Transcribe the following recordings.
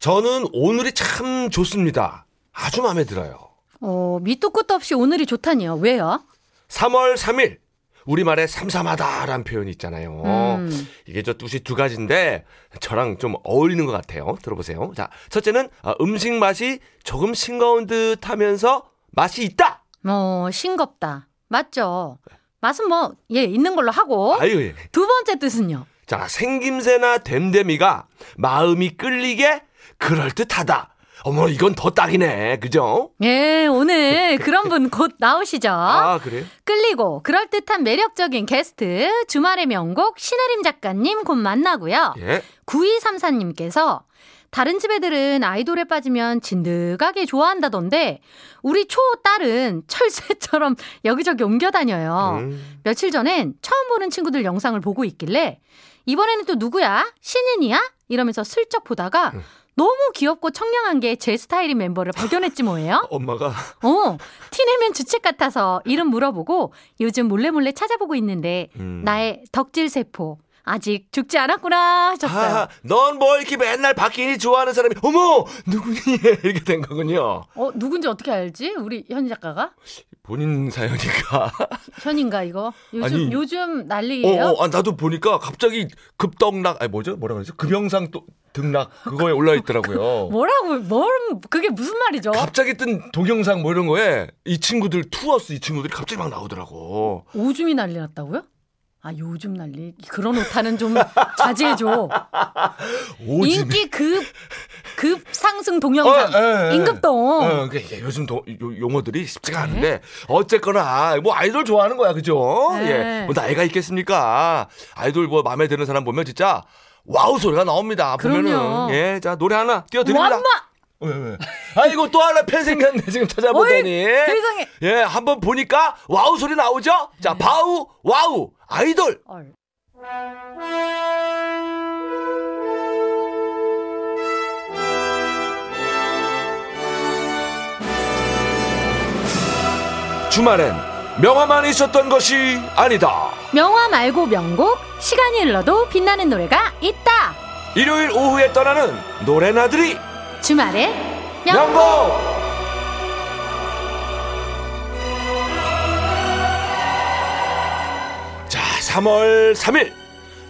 저는 오늘이 참 좋습니다. 아주 마음에 들어요. 어, 밑도 끝도 없이 오늘이 좋다니요. 왜요? 3월 3일. 우리말에 삼삼하다라는 표현이 있잖아요. 음. 이게 저 뜻이 두 가지인데 저랑 좀 어울리는 것 같아요. 들어보세요. 자, 첫째는 아, 음식 맛이 조금 싱거운 듯 하면서 맛이 있다. 어, 싱겁다. 맞죠? 맛은 뭐, 예, 있는 걸로 하고. 아유, 예. 두 번째 뜻은요? 자, 생김새나 됨됨이가 마음이 끌리게 그럴듯하다. 어머, 이건 더 딱이네. 그죠? 예, 오늘 그런 분 곧 나오시죠? 아, 그래요? 끌리고 그럴듯한 매력적인 게스트 주말의 명곡 신혜림 작가님 곧 만나고요. 예. 9234님께서 다른 집 애들은 아이돌에 빠지면 진득하게 좋아한다던데 우리 초 딸은 철새처럼 여기저기 옮겨 다녀요. 음. 며칠 전엔 처음 보는 친구들 영상을 보고 있길래 이번에는 또 누구야? 신인이야? 이러면서 슬쩍 보다가 음. 너무 귀엽고 청량한 게 제 스타일인 멤버를 발견했지 뭐예요. 엄마가 어, 티내면 주책 같아서 이름 물어보고 요즘 몰래몰래 찾아보고 있는데 음. 나의 덕질 세포 아직 죽지 않았구나 하셨어요. 아, 넌뭐 이렇게 맨날 박인이 좋아하는 사람이 어머 누구니 이렇게 된 거군요. 어, 누군지 어떻게 알지? 우리 현 작가가? 본인 사연이니까. 현인가 이거? 요즘 아니. 요즘 어, 난리예요. 어, 아, 나도 보니까 갑자기 급덕락, 아니 뭐죠? 뭐라 그러죠? 급영상 또 등락 그거에 올라 있더라고요. 뭐라고? 뭘 그게 무슨 말이죠? 갑자기 뜬 동영상 뭐 이런 거에 이 친구들 투어스 이 친구들이 갑자기 막 나오더라고. 오줌이 난리 났다고요? 아 요즘 난리 그런 오타는 좀 자제해줘. 오지. 인기 급, 급 상승 동영상. 어, 예, 예. 임급동. 어, 이게 요즘 도, 요, 용어들이 쉽지가 않은데 어쨌거나 뭐 아이돌 좋아하는 거야, 그죠? 네. 예, 뭐 나이가 있겠습니까? 아이돌 뭐 마음에 드는 사람 보면 진짜 와우 소리가 나옵니다. 보면은 그럼요. 예, 자 노래 하나 띄워드립니다. 완마! 왜 왜? 아이고 또 하나 팬 생겼네 지금 찾아보더니. 세상에. 예, 한번 보니까 와우 소리 나오죠? 자, 바우 와우 아이돌. 얼. 주말엔 명화만 있었던 것이 아니다. 명화 말고 명곡 시간이 흘러도 빛나는 노래가 있다. 일요일 오후에 떠나는 노래나들이 주말에 명 명곡. 3월 3일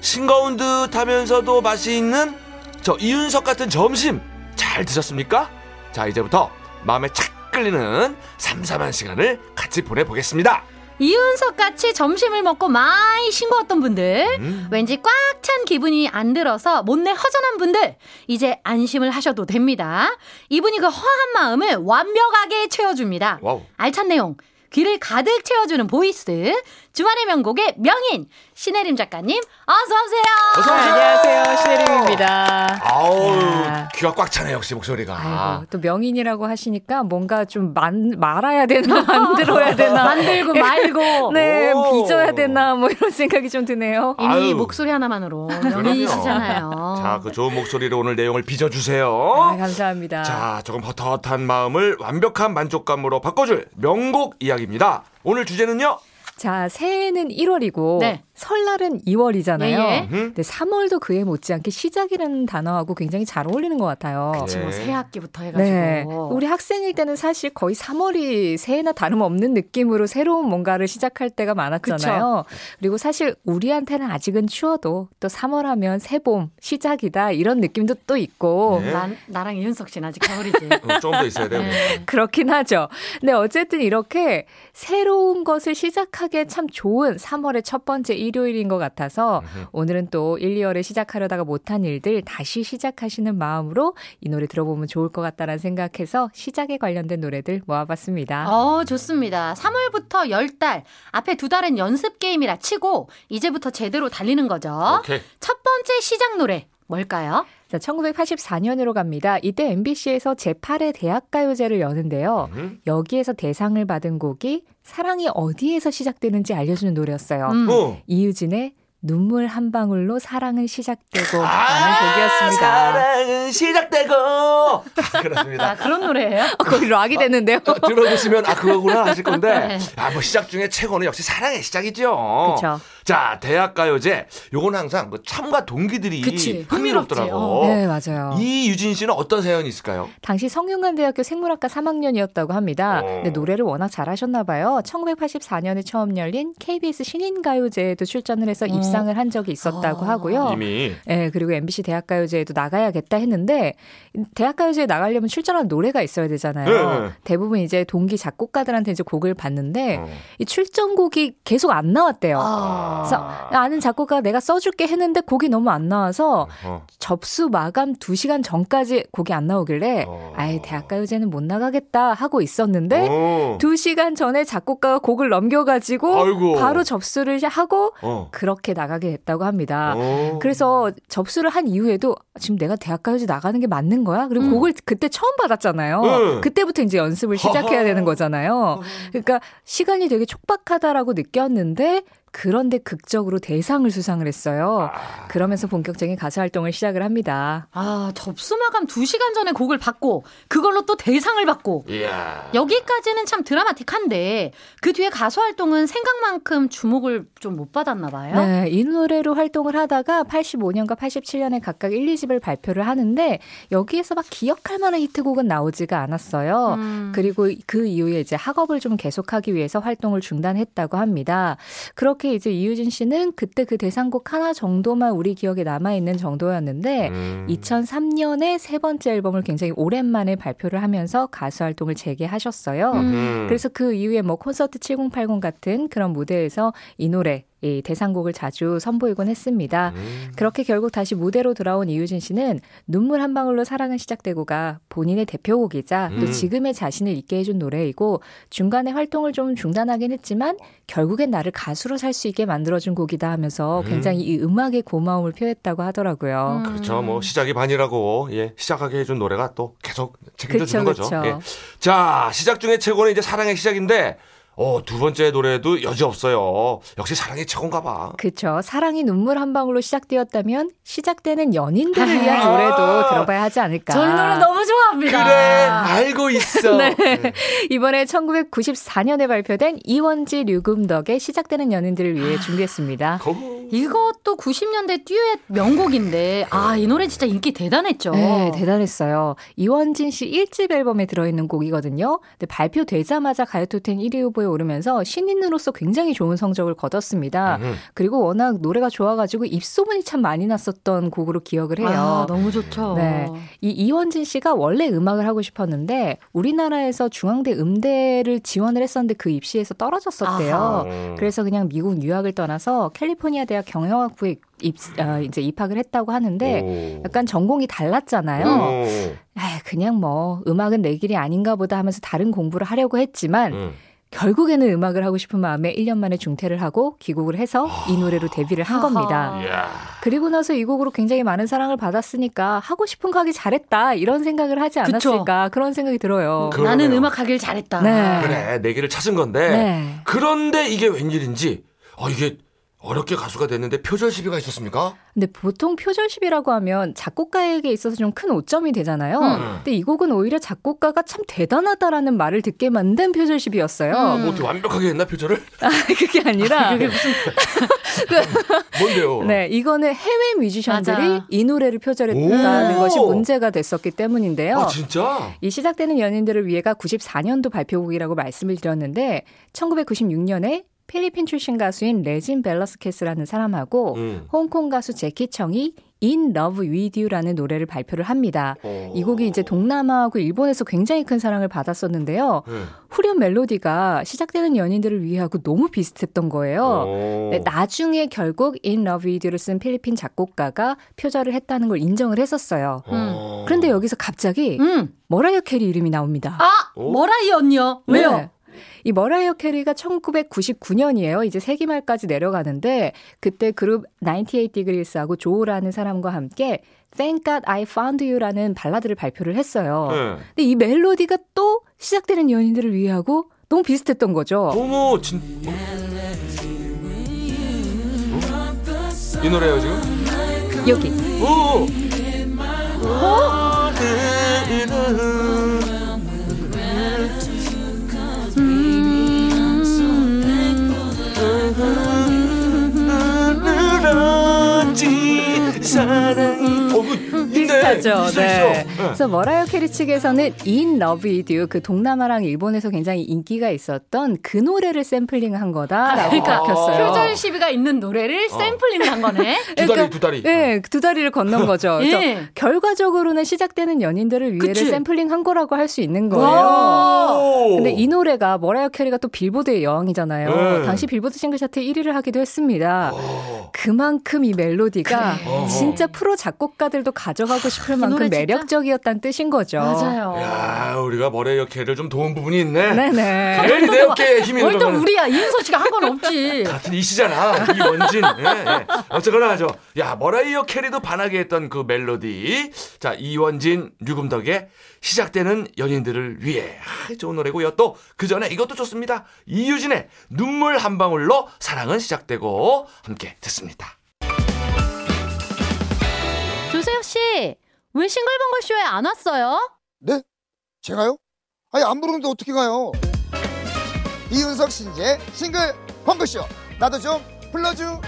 싱거운 듯 하면서도 맛이 있는 저 이윤석 같은 점심 잘 드셨습니까? 자, 이제부터 마음에 착 끌리는 삼삼한 시간을 같이 보내보겠습니다. 이윤석 같이 점심을 먹고 많이 싱거웠던 분들, 음. 왠지 꽉 찬 기분이 안 들어서 못내 허전한 분들, 이제 안심을 하셔도 됩니다. 이분이 그 허한 마음을 완벽하게 채워줍니다. Wow. 알찬 내용, 귀를 가득 채워주는 voice, 주말의 명곡의 명인, 신혜림 작가님, 어서 오세요. 어서 오세요. 안녕하세요. 신혜림입니다. 아우, 야. 귀가 꽉 차네, 역시 목소리가. 아이고, 또 명인이라고 하시니까 뭔가 좀 만, 말아야 되나, 만들어야 되나. 만들고 말고. 네, 오. 빚어야 되나, 뭐 이런 생각이 좀 드네요. 이미 아유. 목소리 하나만으로 명인이시잖아요. 자, 그 좋은 목소리로 오늘 내용을 빚어주세요. 아, 감사합니다. 자, 조금 헛헛한 마음을 완벽한 만족감으로 바꿔줄 명곡 이야기입니다. 오늘 주제는요? 자, 새해는 1월이고 네. 설날은 2월이잖아요. 예, 예. 음. 근데 3월도 그에 못지않게 시작이라는 단어하고 굉장히 잘 어울리는 것 같아요. 그치, 뭐 네. 새 학기부터 해가지고. 네. 우리 학생일 때는 사실 거의 3월이 새해나 다름없는 느낌으로 새로운 뭔가를 시작할 때가 많았잖아요. 그리고 사실 우리한테는 아직은 추워도 또 3월 하면 새봄 시작이다 이런 느낌도 또 있고 네. 난, 나랑 이윤석 씨는 아직 겨울이지. 어, 조금 더 있어야 돼요. 네. 그렇긴 하죠. 근데 어쨌든 이렇게 새로운 것을 시작하기에 참 좋은 3월의 첫 번째 일 요일인 것 같아서 오늘은 또 1, 2월에 시작하려다가 못한 일들 다시 시작하시는 마음으로 이 노래 들어보면 좋을 것 같다라는 생각해서 시작에 관련된 노래들 모아봤습니다. 어, 좋습니다. 3월부터 10달. 앞에 두 달은 연습 게임이라 치고, 이제부터 제대로 달리는 거죠. 오케이. 첫 번째 시작 노래, 뭘까요? 자, 1984년으로 갑니다. 이때 MBC에서 제8회 대학가요제를 여는데요. 음. 여기에서 대상을 받은 곡이 사랑이 어디에서 시작되는지 알려주는 노래였어요. 음. 어. 이유진의 눈물 한 방울로 사랑은 시작되고 아, 라는 곡이었습니다. 사랑은 시작되고. 아, 그렇습니다. 아, 그런 노래예요? 어, 거의 락이 됐는데요. 어, 들어보시면 아 그거구나 하실 건데 네. 아뭐 시작 중에 최고는 역시 사랑의 시작이죠. 그쵸. 자 대학가요제 요건 항상 뭐 참가 동기들이 그치, 흥미롭더라고. 흥미롭지. 어. 네, 맞아요. 이유진 씨는 어떤 사연이 있을까요? 당시 성균관대학교 생물학과 3학년이었다고 합니다. 어. 근데 노래를 워낙 잘하셨나 봐요. 1984년에 처음 열린 KBS 신인가요제에도 출전을 해서 어. 입상을 한 적이 있었다고 아. 하고요. 이미 네, 그리고 MBC 대학가요제에도 나가야겠다 했는데 대학가요제에 나가려면 출전한 노래가 있어야 되잖아요. 네. 대부분 이제 동기 작곡가들한테 이제 곡을 받는데 어. 이 출전곡이 계속 안 나왔대요. 아. 그래서 아는 작곡가 내가 써줄게 했는데 곡이 너무 안 나와서 어. 접수 마감 2시간 전까지 곡이 안 나오길래 어. 아예 대학가요제는 못 나가겠다 하고 있었는데 어. 2시간 전에 작곡가가 곡을 넘겨가지고 아이고. 바로 접수를 하고 어. 그렇게 나가게 됐다고 합니다. 어. 그래서 접수를 한 이후에도 지금 내가 대학가요제 나가는 게 맞는 거야? 그리고 음. 곡을 그때 처음 받았잖아요. 음. 그때부터 이제 연습을 시작해야. 되는 거잖아요. 그러니까 시간이 되게 촉박하다라고 느꼈는데 그런데 극적으로 대상을 수상을 했어요. 아. 그러면서 본격적인 가수 활동을 시작을 합니다. 아, 접수 마감 2시간 전에 곡을 받고 그걸로 또 대상을 받고 이야. 여기까지는 참 드라마틱한데 그 뒤에 가수 활동은 생각만큼 주목을 좀 못 받았나 봐요. 네, 이 노래로 활동을 하다가 85년과 87년에 각각 1, 2집을 발표를 하는데 여기에서 막 기억할 만한 히트곡은 나오지가 않았어요. 음. 그리고 그 이후에 이제 학업을 좀 계속하기 위해서 활동을 중단했다고 합니다. 그렇 게 이제 이유진 씨는 그때 그 대상곡 하나 정도만 우리 기억에 남아 있는 정도였는데 음. 2003년에 세 번째 앨범을 굉장히 오랜만에 발표를 하면서 가수 활동을 재개하셨어요. 음. 그래서 그 이후에 뭐 콘서트 7080 같은 그런 무대에서 이 노래 이 대상곡을 자주 선보이곤 했습니다. 음. 그렇게 결국 다시 무대로 돌아온 이유진 씨는 눈물 한 방울로 사랑은 시작되고가 본인의 대표곡이자 음. 또 지금의 자신을 있게 해준 노래이고 중간에 활동을 좀 중단하긴 했지만 결국엔 나를 가수로 살 수 있게 만들어준 곡이다 하면서 음. 굉장히 이 음악의 고마움을 표했다고 하더라고요. 음. 그렇죠. 뭐 시작이 반이라고 예 시작하게 해준 노래가 또 계속 책임져 주는 그쵸, 거죠. 예. 자 시작 중에 최고는 이제 사랑의 시작인데 어, 두 번째 노래도 여지 없어요. 역시 사랑이 최고인가 봐. 그쵸. 사랑이 눈물 한 방울로 시작되었다면 시작되는 연인들을 위한 아. 노래도 들어봐야 하지 않을까. 저희 노래 너무 좋아합니다. 그래 알고 있어. 네. 이번에 1994년에 발표된 이원지 류금덕의 시작되는 연인들을 위해 준비했습니다. 거- 이것도 90년대 듀엣 명곡인데 아 이 노래 진짜 인기 대단했죠. 네, 대단했어요. 이원진 씨 1집 앨범에 들어있는 곡이거든요. 근데 발표되자마자 가요톱10 1위 후보 에 오르면서 신인으로서 굉장히 좋은 성적을 거뒀습니다. 음. 그리고 워낙 노래가 좋아가지고 입소문이 참 많이 났었던 곡으로 기억을 해요. 아, 너무 좋죠. 네. 이 이원진 씨가 원래 음악을 하고 싶었는데 우리나라에서 중앙대 음대를 지원을 했었는데 그 입시에서 떨어졌었대요. 아하. 음. 그래서 그냥 미국 유학을 떠나서 캘리포니아 대학 경영학부에 입, 어, 이제 입학을 했다고 하는데 오. 약간 전공이 달랐잖아요. 오. 아, 그냥 뭐 음악은 내 길이 아닌가 보다 하면서 다른 공부를 하려고 했지만 음. 결국에는 음악을 하고 싶은 마음에 1년 만에 중퇴를 하고 귀국을 해서 이 노래로 데뷔를 한. 겁니다. 그리고 나서 이 곡으로 굉장히 많은 사랑을 받았으니까 하고 싶은 거 하기 잘했다 이런 생각을 하지 않았을까 그런 생각이 들어요. 그- 나는 그러네요. 음악 하길 잘했다. 네. 그래 내 길을 찾은 건데 네. 그런데 이게 웬일인지 어 이게 어렵게 가수가 됐는데 표절 시비가 있었습니까? 근데 보통 표절십이라고 하면 작곡가에게 있어서 좀 큰 오점이 되잖아요. 음. 근데 이 곡은 오히려 작곡가가 참 대단하다라는 말을 듣게 만든 표절십이었어요. 음. 뭐 어떻게 완벽하게 했나 표절을? 아, 그게 아니라 그게 무슨 뭔데요? 네, 이거는 해외 뮤지션들이 맞아. 이 노래를 표절했다는 오. 것이 문제가 됐었기 때문인데요. 아 진짜? 이 시작되는 연인들을 위해가 94년도 발표곡이라고 말씀을 드렸는데 1996년에 필리핀 출신 가수인 레진 벨러스케스라는 사람하고 음. 홍콩 가수 제키 청이 In Love With You라는 노래를 발표를 합니다. 어. 이 곡이 이제 동남아하고 일본에서 굉장히 큰 사랑을 받았었는데요. 네. 후렴 멜로디가 시작되는 연인들을 위하고 너무 비슷했던 거예요. 어. 네, 나중에 결국 In Love With You를 쓴 필리핀 작곡가가 표절을 했다는 걸 인정을 했었어요. 어. 그런데 여기서 갑자기 음. 머라이어 캐리 이름이 나옵니다. 아, 오? 머라이 언니요. 왜요? 네. 이 머라이어 캐리가 1999년이에요. 이제 세기 말까지 내려가는데 그때 그룹 98 Degrees하고 Joe라는 사람과 함께 Thank God I Found You라는 발라드를 발표를 했어요. 네. 근데 이 멜로디가 또 시작되는 연인들을 위하고 너무 비슷했던 거죠. 어머 진. 이 노래요 지금? 여기. 오. 사랑 이 어, 그, 비슷하죠. 있어, 네. 있어. 그래서 머라이어 캐리 측에서는 In Love With You 그 동남아랑 일본에서 굉장히 인기가 있었던 그 노래를 샘플링한 거다라고 그러니까 밝혔어요. 표절 시비가 있는 노래를 샘플링을 한 거네. 두 다리 두 다리. 네, 두 다리를 건넌 거죠. 그래서 예. 결과적으로는 시작되는 연인들을 위해를 그치. 샘플링한 거라고 할 수 있는 거예요. 오. 근데 이 노래가 머라이어 캐리가 또 빌보드의 여왕이잖아요. 네. 당시 빌보드 싱글 차트 1위를 하기도 했습니다. 오. 그만큼 이 멜로디가 그래. 진짜 프로 작곡가들도 가져가고 싶을 만큼 노래 진짜? 매력적이었다는 뜻인 거죠. 맞아요. 야, 우리가 머라이어 캐리를 좀 도운 부분이 있네. 네네. 괜히 내 어깨에 힘이 월등 들어가는 우리야 이은서 씨가 한 건 없지. 같은 이시잖아. 이원진. 예, 예. 어쨌거나 하죠. 야, 머라이어 캐리도 반하게 했던 그 멜로디. 자, 이원진, 류금덕의 시작되는 연인들을 위해. 아, 좋은 노래고요. 또 그 전에 이것도 좋습니다. 이유진의 눈물 한 방울로 사랑은 시작되고 함께 듣습니다. 조세혁 씨, 왜 싱글벙글 쇼에 안 왔어요? 네? 제가요? 아니 안 부르는데 어떻게 가요? 이윤석 신재 싱글 펑크쇼 나도 좀 불러주세요.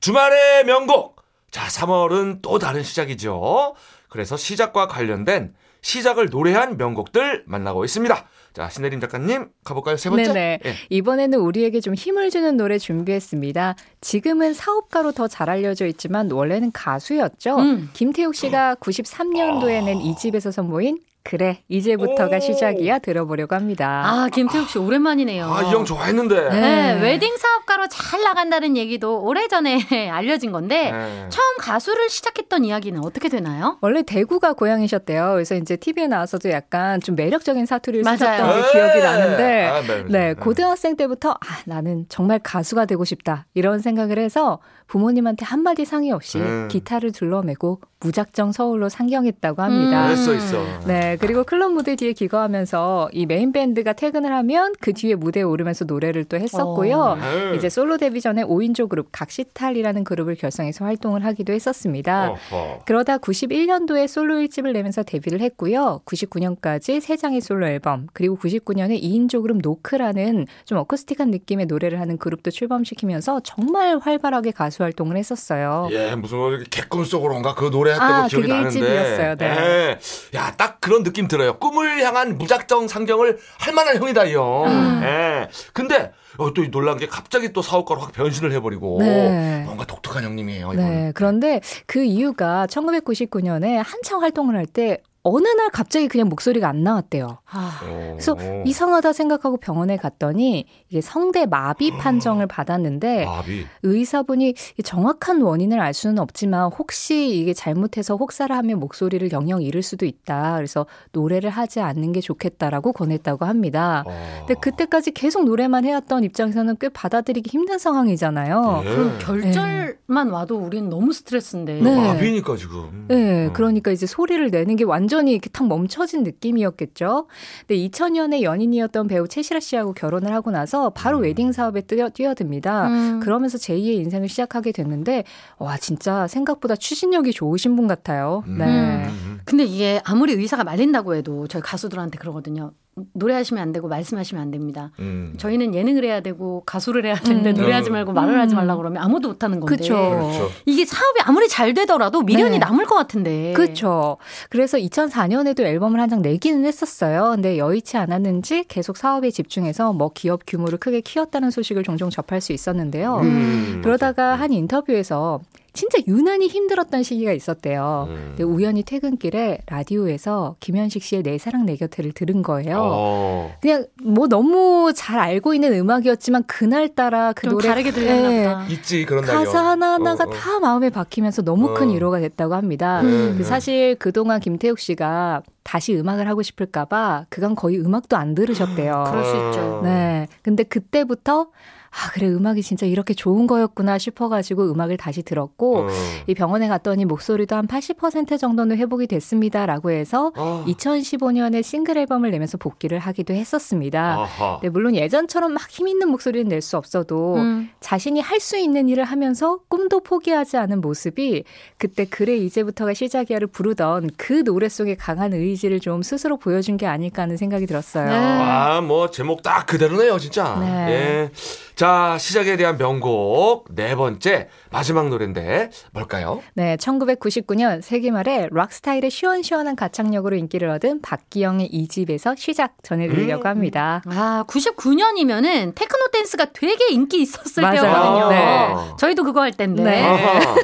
주말의 명곡. 자, 3월은 또 다른 시작이죠. 그래서 시작과 관련된 시작을 노래한 명곡들 만나고 있습니다. 자, 신혜림 작가님 가볼까요? 세 번째. 네네. 예. 이번에는 우리에게 좀 힘을 주는 노래 준비했습니다. 지금은 사업가로 더 잘 알려져 있지만 원래는 가수였죠. 음. 김태욱 씨가 93년도에 낸이 집에서 선보인 그래 이제부터가 오. 시작이야 들어보려고 합니다. 아, 김태욱 씨 오랜만이네요. 아, 이 형 좋아했는데. 네. 네, 웨딩 사업가로 잘 나간다는 얘기도 오래전에 알려진 건데 네. 처음 가수를 시작했던 이야기는 어떻게 되나요? 원래 대구가 고향이셨대요. 그래서 이제 TV에 나와서도 약간 좀 매력적인 사투리를. 쓰셨던 게 네. 기억이 나는데 아, 네, 네, 고등학생 때부터 아, 나는 정말 가수가 되고 싶다. 이런 생각을 해서 부모님한테 한마디 상의 없이 음. 기타를 둘러매고 무작정 서울로 상경했다고 합니다. 음. 있어. 네, 그리고 클럽 무대 뒤에 기거하면서 이 메인 밴드가 퇴근을 하면 그 뒤에 무대에 오르면서 노래를 또 했었고요. 어. 네. 이제 솔로 데뷔 전에 5인조 그룹 각시탈이라는 그룹을 결성해서 활동을 하기도 했었습니다. 어허. 그러다 91년도에 솔로 1집을 내면서 데뷔를 했고요. 99년까지 세 장의 솔로 앨범, 그리고 99년에 2인조 그룹 노크라는 좀 어쿠스틱한 느낌의 노래를 하는 그룹도 출범시키면서 정말 활발하게 가수 활동을 했었어요. 예, 무슨 뭐 개꿈 속으로인가 그 노래 했던 아, 거 기억이 그게 나는데. 일집이었어요. 네. 예. 야, 딱 그런 느낌 들어요. 꿈을 향한 무작정 상경을 할 만한 형이다, 이 형. 음. 예. 근데 어, 또 놀란 게 갑자기 또 사업가로 확 변신을 해버리고 네. 뭔가 독특한 형님이에요. 이분. 네, 그런데 그 이유가 1999년에 한창 활동을 할 때 어느 날 갑자기 그냥 목소리가 안 나왔대요. 아, 어. 그래서 이상하다 생각하고 병원에 갔더니 이게 성대 마비 아. 판정을 받았는데 마비. 의사분이 이 정확한 원인을 알 수는 없지만 혹시 이게 잘못해서 혹사를 하면 목소리를 영영 잃을 수도 있다. 그래서 노래를 하지 않는 게 좋겠다라고 권했다고 합니다. 어. 근데 그때까지 계속 노래만 해왔던 입장에서는 꽤 받아들이기 힘든 상황이잖아요. 예. 그럼 결절만 와도 우리는 너무 스트레스인데. 네. 마비니까 지금. 네, 어. 그러니까 이제 소리를 내는 게 완전 히 이렇게 탁 멈춰진 느낌이었겠죠. 근데 2000년에 연인이었던 배우 최시라 씨하고 결혼을 하고 나서 바로 음. 웨딩 사업에 뛰어, 뛰어 듭니다. 음. 그러면서 제2의 인생을 시작하게 됐는데 와 진짜 생각보다 추진력이 좋으신 분 같아요. 음. 네. 음. 근데 이게 아무리 의사가 말린다고 해도 저희 가수들한테 그러거든요. 노래하시면 안 되고 말씀하시면 안 됩니다. 음. 저희는 예능을 해야 되고 가수를 해야 되는데 음. 노래하지 말고 말을 하지 음. 말라고 그러면 아무도 못하는 건데. 그쵸. 그렇죠. 이게 사업이 아무리 잘 되더라도 미련이 네. 남을 것 같은데. 그렇죠. 그래서 2004년에도 앨범을 한 장 내기는 했었어요. 근데 여의치 않았는지 계속 사업에 집중해서 뭐 기업 규모를 크게 키웠다는 소식을 종종 접할 수 있었는데요. 음. 그러다가 한 인터뷰에서 진짜 유난히 힘들었던 시기가 있었대요. 음. 근데 우연히 퇴근길에 라디오에서 김현식 씨의 내 사랑 내 곁에를 들은 거예요. 어. 그냥 뭐 너무 잘 알고 있는 음악이었지만 그날따라 그좀 노래 다르게 들렸나 네. 있지 그런 날이. 가사 하나하나가 어, 어. 다 마음에 박히면서 너무 큰 어. 위로가 됐다고 합니다. 음. 그 사실 그동안 김태욱 씨가 다시 음악을 하고 싶을까봐 그간 거의 음악도 안 들으셨대요. 그럴 수 있죠. 네. 근데 그때부터 아, 그래, 음악이 진짜 이렇게 좋은 거였구나 싶어가지고 음악을 다시 들었고, 어. 이 병원에 갔더니 목소리도 한 80% 정도는 회복이 됐습니다라고 해서 어. 2015년에 싱글 앨범을 내면서 복귀를 하기도 했었습니다. 아하. 네, 물론 예전처럼 막 힘있는 목소리는 낼 수 없어도 음. 자신이 할 수 있는 일을 하면서 꿈도 포기하지 않은 모습이 그때 그래 이제부터가 시작이야를 부르던 그 노래 속의 강한 의지를 좀 스스로 보여준 게 아닐까 하는 생각이 들었어요. 네. 아, 뭐 제목 딱 그대로네요, 진짜. 네. 예. 자, 시작에 대한 명곡 네 번째 마지막 노래인데 뭘까요? 네, 1999년 세기 말에 락 스타일의 시원시원한 가창력으로 인기를 얻은 박기영의 이 집에서 시작 전해드리려고 음. 합니다. 아, 99년이면은 테크노 댄스가 되게 인기 있었을 맞아요. 때거든요. 네. 저희도 그거 할 때인데. 네.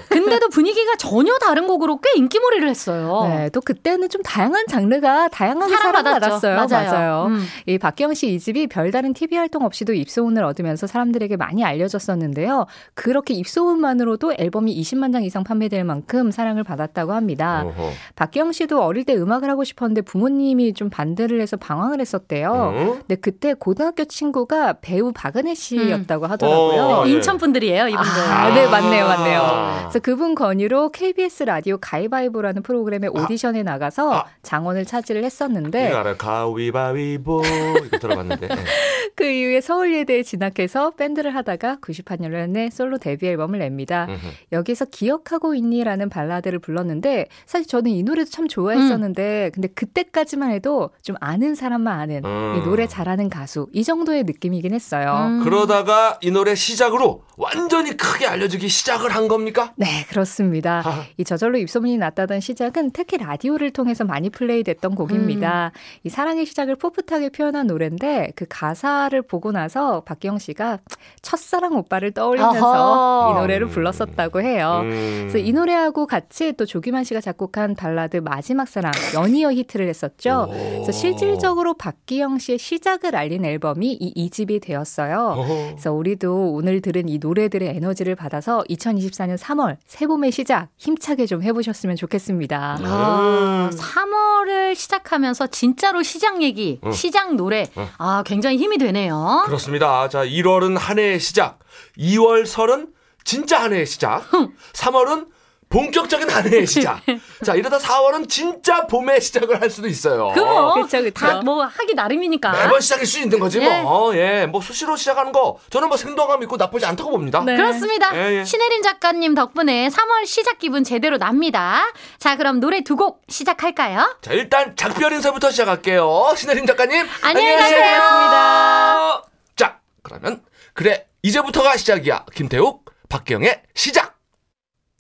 근데도 분위기가 전혀 다른 곡으로 꽤 인기몰이를 했어요. 네, 또 그때는 좀 다양한 장르가 다양하게. 사랑받았어요. 맞아요. 음. 이 박경 씨 이 집이 별다른 TV 활동 없이도 입소문을 얻으면서 사람 들에게 많이 알려졌었는데요. 그렇게 입소문만으로도 앨범이 20만 장 이상 판매될 만큼 사랑을 받았다고 합니다. 어허. 박경 씨도 어릴 때 음악을 하고 싶었는데 부모님이 좀 반대를 해서 방황을 했었대요. 어? 근데 그때 고등학교 친구가 배우 박은혜 씨였다고 하더라고요. 어, 예. 인천 분들이에요, 이분들. 아, 네, 맞네요, 맞네요. 아. 그래서 그분 건의로 KBS 라디오 가위바위보라는 프로그램에 오디션에 나가서 아. 장원을 차지를 했었는데 알아요. 가위바위보 이거 들어봤는데. 예. 그 이후에 서울예대에 진학해서 밴드를 하다가 98년에 솔로 데뷔 앨범을 냅니다. 음흠. 여기서 기억하고 있니라는 발라드를 불렀는데 사실 저는 이 노래도 참 좋아했었는데 근데 그때까지만 해도 좀 아는 사람만 아는 음. 이 노래 잘하는 가수 이 정도의 느낌이긴 했어요. 음. 그러다가 이 노래 시작으로 완전히 크게 알려지기 시작을 한 겁니까? 네, 그렇습니다. 아. 이 저절로 입소문이 났다던 시작은 특히 라디오를 통해서 많이 플레이됐던 곡입니다. 이 사랑의 시작을 풋풋하게 표현한 노래인데 그 가사를 보고 나서 박기영 씨가 첫사랑 오빠를 떠올리면서 어허. 이 노래를 불렀었다고 해요. 음. 그래서 이 노래하고 같이 또 조규만 씨가 작곡한 발라드 마지막 사랑 연이어 히트를 했었죠. 그래서 실질적으로 박기영 씨의 시작을 알린 앨범이 이 이집이 되었어요. 어허. 그래서 우리도 오늘 들은 이 노래들의 에너지를 받아서 2024년 3월 새봄의 시작 힘차게 좀 해보셨으면 좋겠습니다. 아, 음. 3월을 시작하면서 진짜로 시장 얘기, 응. 시장 노래, 응. 아, 굉장히 힘이 되네요. 그렇습니다. 자, 1월 은 한 해의 시작. 2월 설은 진짜 한 해의 시작. 3월은 본격적인 한 해의 시작. 자, 이러다 4월은 진짜 봄의 시작을 할 수도 있어요. 그거 그쵸, 그쵸. 다뭐 하기 나름이니까. 매번 시작일 수 있는 거지 예. 뭐. 예. 뭐 수시로 시작하는 거 저는 뭐 생동감 있고 나쁘지 않다고 봅니다. 네. 그렇습니다. 예, 예. 신혜림 작가님 덕분에 3월 시작 기분 제대로 납니다. 자, 그럼 노래 두 곡 시작할까요? 자, 일단 작별 인사부터 시작할게요. 신혜림 작가님. 안녕히 가세요. 안녕하세요. 자, 그러면 그래 이제부터가 시작이야. 김태욱, 박경의 시작.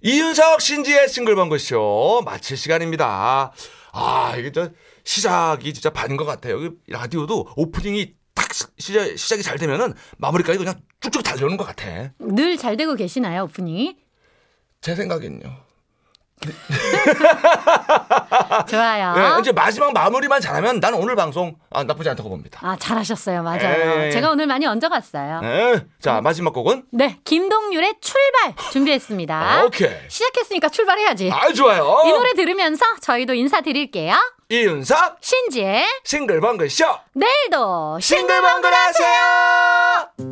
이윤석 신지의 싱글벙글쇼 마칠 시간입니다. 아 이게 저 시작이 진짜 반인 것 같아요. 이 라디오도 오프닝이 딱 시- 시작, 시작이 잘 되면은 마무리까지 그냥 쭉쭉 달려오는 것 같아. 늘 잘 되고 계시나요, 오프닝이? 제 생각엔요. 좋아요. 네, 이제 마지막 마무리만 잘하면 난 오늘 방송 아, 나쁘지 않다고 봅니다. 아, 잘하셨어요. 맞아요. 예. 제가 오늘 많이 얹어갔어요. 네. 자 마지막 곡은 네, 김동률의 출발 준비했습니다. 오케이. 시작했으니까 출발해야지. 아 좋아요. 이 노래 들으면서 저희도 인사드릴게요. 이윤석 신지의 싱글벙글 쇼 내일도 싱글벙글 하세요.